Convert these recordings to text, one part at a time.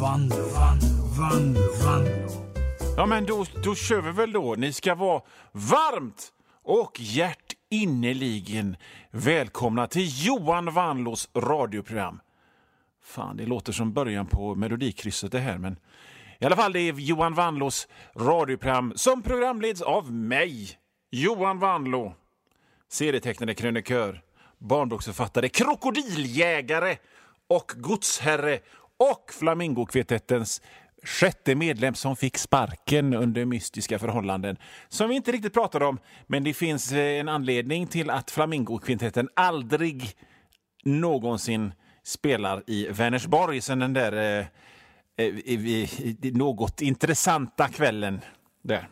Vando, vando, vando, vando. Ja, men då, då kör vi väl då. Ni ska vara varmt och hjärtinnerligen välkomna till Johan Vanlos radioprogram. Fan, det låter som början på Melodikrysset det här, men i alla fall det är Johan Vanlos radioprogram som programleds av mig, Johan Vanlo, serietecknare, krönikör, barnboksförfattare, krokodiljägare och godsherre och Flamingokvintettens sjätte medlem som fick sparken under mystiska förhållanden som vi inte riktigt pratade om. Men det finns eh, en anledning till att Flamingokvintetten aldrig någonsin spelar i Vänersborg sen den där eh, eh, något intressanta kvällen där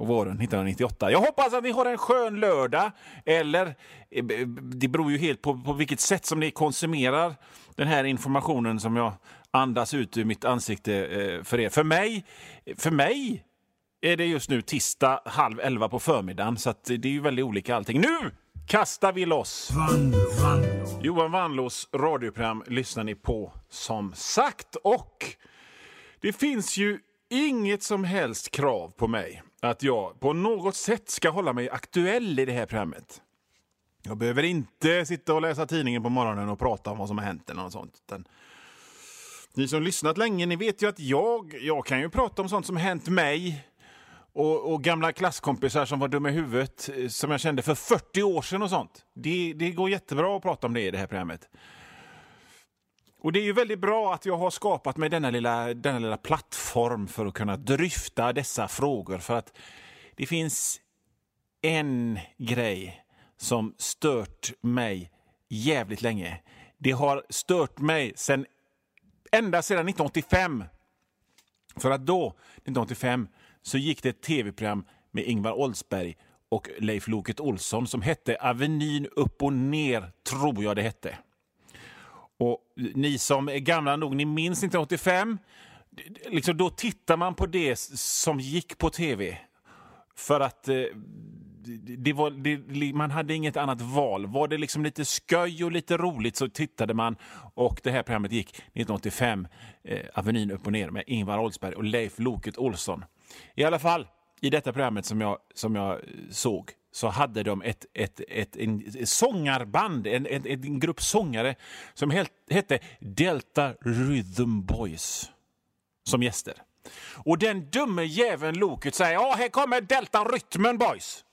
på våren 1998. Jag hoppas att ni har en skön lördag. Eller, eh, det beror ju helt på, på vilket sätt som ni konsumerar den här informationen som jag andas ut ur mitt ansikte eh, för er. För mig, för mig är det just nu tisdag halv elva på förmiddagen, så det är ju väldigt olika allting. Nu kastar vi loss! Vanlo, Vanlo. Johan Wanlås radioprogram lyssnar ni på, som sagt. Och det finns ju inget som helst krav på mig att jag på något sätt ska hålla mig aktuell i det här programmet. Jag behöver inte sitta och läsa tidningen på morgonen och prata om vad som har hänt eller något sånt. Utan ni som lyssnat länge, ni vet ju att jag, jag kan ju prata om sånt som hänt mig och, och, gamla klasskompisar som var dumma i huvudet eh, som jag kände för 40 år sedan och sånt. Det, det går jättebra att prata om det i det här programmet. Och det är ju väldigt bra att jag har skapat mig denna lilla, denna lilla plattform för att kunna dryfta dessa frågor. För att det finns en grej som stört mig jävligt länge. Det har stört mig sen, ända sedan 1985. För att då, 1985, så gick det ett tv-program med Ingvar Oldsberg och Leif Loket Olsson som hette Avenyn upp och ner, tror jag det hette. Och ni som är gamla nog, ni minns 1985. Liksom då tittar man på det som gick på tv. För att eh, det var, det, man hade inget annat val. Var det liksom lite sköj och lite roligt så tittade man. Och det här programmet gick 1985, eh, Avenyn upp och ner med Ingvar Oldsberg och Leif Loket Olsson. I alla fall, i detta programmet som jag, som jag eh, såg så hade de ett, ett, ett, en sångarband, en, en, en grupp sångare som helt, hette Delta Rhythm Boys som gäster. Och den dumme jäveln Loket säger ja, här kommer Delta Rytmen Boys.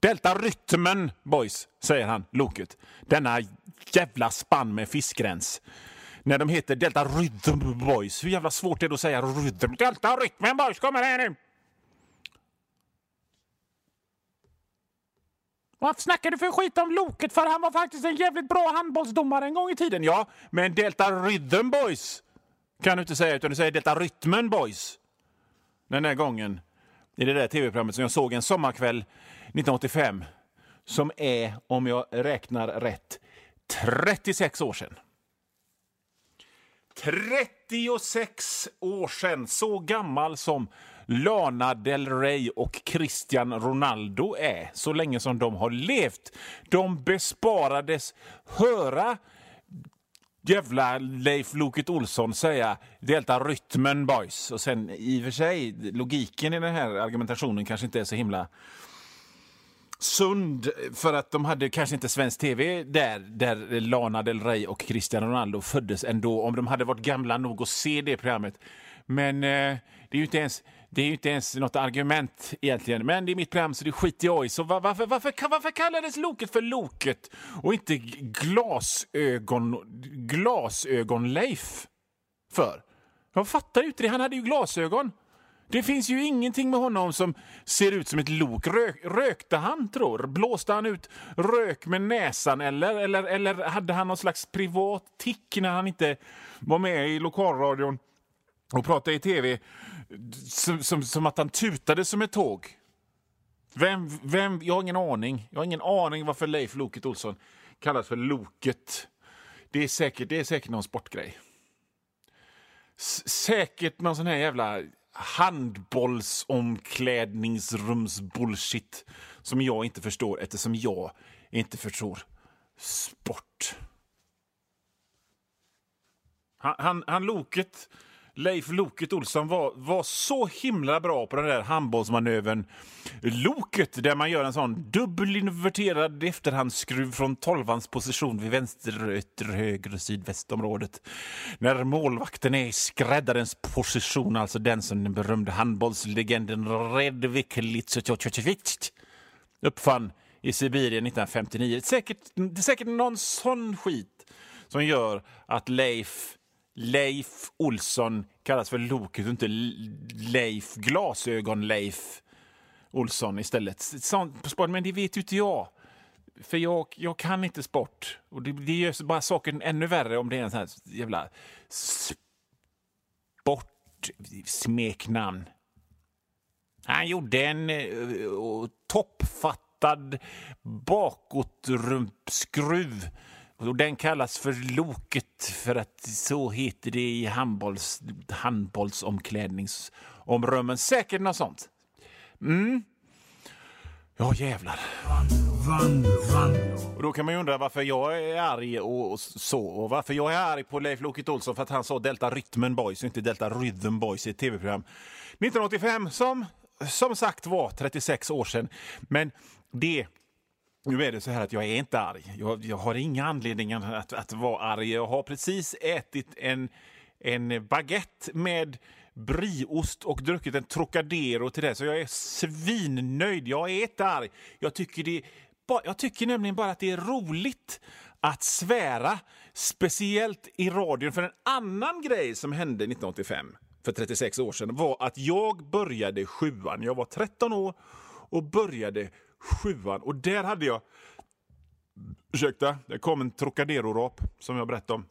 Delta Rytmen Boys, säger han, Loket. Denna jävla spann med fiskgräns när de heter Delta Rhythm Boys. Hur jävla svårt är det att säga Rhythm? Delta Rhythm Boys kommer här nu! Vad snackar du för skit om Loket för? Han var faktiskt en jävligt bra handbollsdomare en gång i tiden. Ja, men Delta Rhythm Boys kan du inte säga, utan du säger Delta Rytmen Boys. Den där gången i det där tv-programmet som jag såg en sommarkväll 1985 som är, om jag räknar rätt, 36 år sedan. 36 år sedan, så gammal som Lana Del Rey och Cristian Ronaldo är, så länge som de har levt. De besparades höra jävla Leif Loket Olsson säga delta rytmen boys. Och sen i och för sig, logiken i den här argumentationen kanske inte är så himla sund för att de hade kanske inte svensk tv där, där Lana Del Rey och Cristiano Ronaldo föddes ändå, om de hade varit gamla nog att se det programmet. Men eh, det är ju inte ens det är ju inte ens något argument egentligen. Men det är mitt program så det skiter jag i. Så var, varför, varför, varför kallades Loket för Loket och inte glasögon, glasögon-Leif för? Jag fattar ju inte det. Han hade ju glasögon. Det finns ju ingenting med honom som ser ut som ett lok. Rök, rökte han, tror Blåste han ut rök med näsan eller, eller, eller hade han någon slags privat tick när han inte var med i lokalradion och pratade i tv som, som, som att han tutade som ett tåg? Vem, vem, jag har ingen aning. Jag har ingen aning varför Leif Loket Olsson kallas för Loket. Det är säkert, det är säkert någon sportgrej. S säkert någon sån här jävla handbollsomklädningsrums-bullshit som jag inte förstår eftersom jag inte förstår sport. Han, han, han Loket, Leif Loket Olsson var, var så himla bra på den där handbollsmanövern Loket, där man gör en sån dubbelinverterad efterhandsskruv från tolvans position vid vänster, ytter, höger sydvästområdet. När målvakten är i skräddarens position, alltså den som den berömde handbollslegenden Redvik Litsochochovic uppfann i Sibirien 1959. Säkert, det är säkert någon sån skit som gör att Leif Leif Olsson kallas för Loket och inte Leif Glasögon-Leif Olsson istället. Sånt på sport, men det vet ju inte jag. För jag, jag kan inte sport. Och det, det gör bara saken ännu värre om det är en sån här jävla sportsmeknamn. Han gjorde en uh, toppfattad bakåtrumpskruv och den kallas för Loket för att så heter det i handbolls, handbollsomklädningsomrummen. Säkert något sånt. Mm. Ja, jävlar. Och då kan man ju undra varför jag är arg och, så. Och varför jag är arg på Leif Loket Olsson för att han sa Delta Rytmen Boys och inte Delta Rhythm Boys i ett tv-program 1985 som som sagt var 36 år sedan. Men det nu är det så här att jag är inte arg. Jag, jag har inga anledningar att, att vara arg. Jag har precis ätit en, en baguette med brieost och druckit en Trocadero till det. Så jag är svinnöjd. Jag är inte arg. Jag tycker, det, jag tycker nämligen bara att det är roligt att svära. Speciellt i radion. För en annan grej som hände 1985, för 36 år sedan, var att jag började sjuan. Jag var 13 år och började sjuan. Och där hade jag... Ursäkta, det kom en Trocadero-rap som jag berättade om.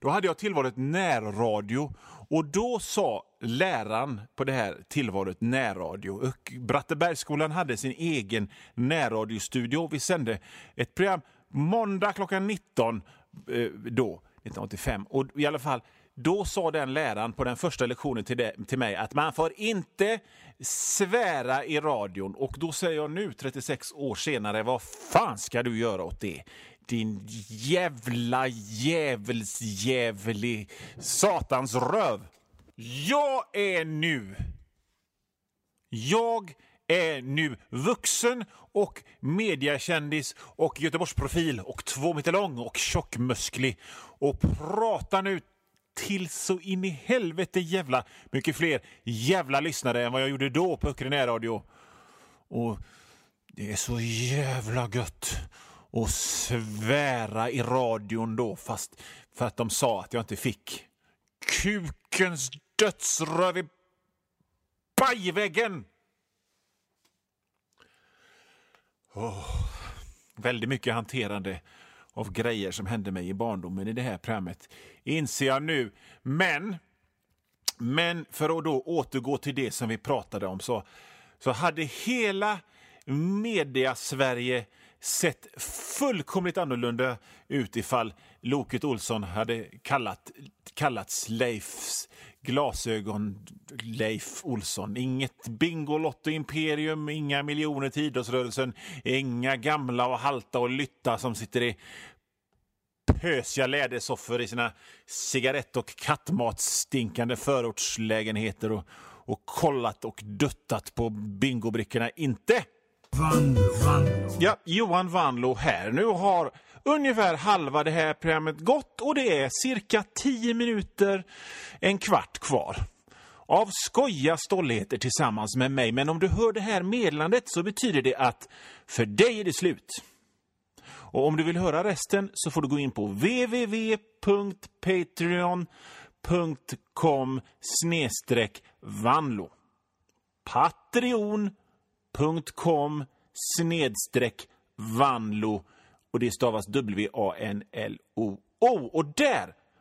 Då hade jag tillvalet närradio och då sa läraren på det här tillvalet närradio. Och Brattebergsskolan hade sin egen närradiostudio. Vi sände ett program måndag klockan 19 eh, då, 1985. Och i alla fall, då sa den läraren på den första lektionen till, det, till mig att man får inte svära i radion. Och då säger jag nu, 36 år senare, vad fan ska du göra åt det? Din jävla djävulsjävlig satans röv. Jag är nu... Jag är nu vuxen och mediakändis och Göteborgsprofil och två meter lång och tjockmusklig och pratar nu till så in i helvete jävla mycket fler jävla lyssnare än vad jag gjorde då på Öckerö närradio. Och det är så jävla gött att svära i radion då fast för att de sa att jag inte fick. Kukens dödsröv i bajväggen! Oh, väldigt mycket hanterande av grejer som hände mig i barndomen i det här programmet, inser jag nu. Men, men för att då återgå till det som vi pratade om så, så hade hela media-Sverige sett fullkomligt annorlunda ut ifall Loket Olsson hade kallat, kallats Leifs glasögon Leif Olsson. Inget Bingolotto-imperium, inga miljoner till idrottsrörelsen, inga gamla och halta och lytta som sitter i pösiga lädersoffor i sina cigarett och kattmatsstinkande förortslägenheter och, och kollat och duttat på bingobrickorna. Inte! Van, van. Ja, Johan Vanlo här. Nu har ungefär halva det här programmet gått och det är cirka tio minuter, en kvart kvar av skoja stolligheter tillsammans med mig. Men om du hör det här meddelandet så betyder det att för dig är det slut. Och om du vill höra resten så får du gå in på www.patreon.com snedstreck vanlo. Patreon.com vanlo och det stavas W-A-N-L-O-O. Och där,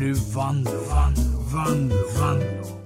nu vann, vann, vann, vann.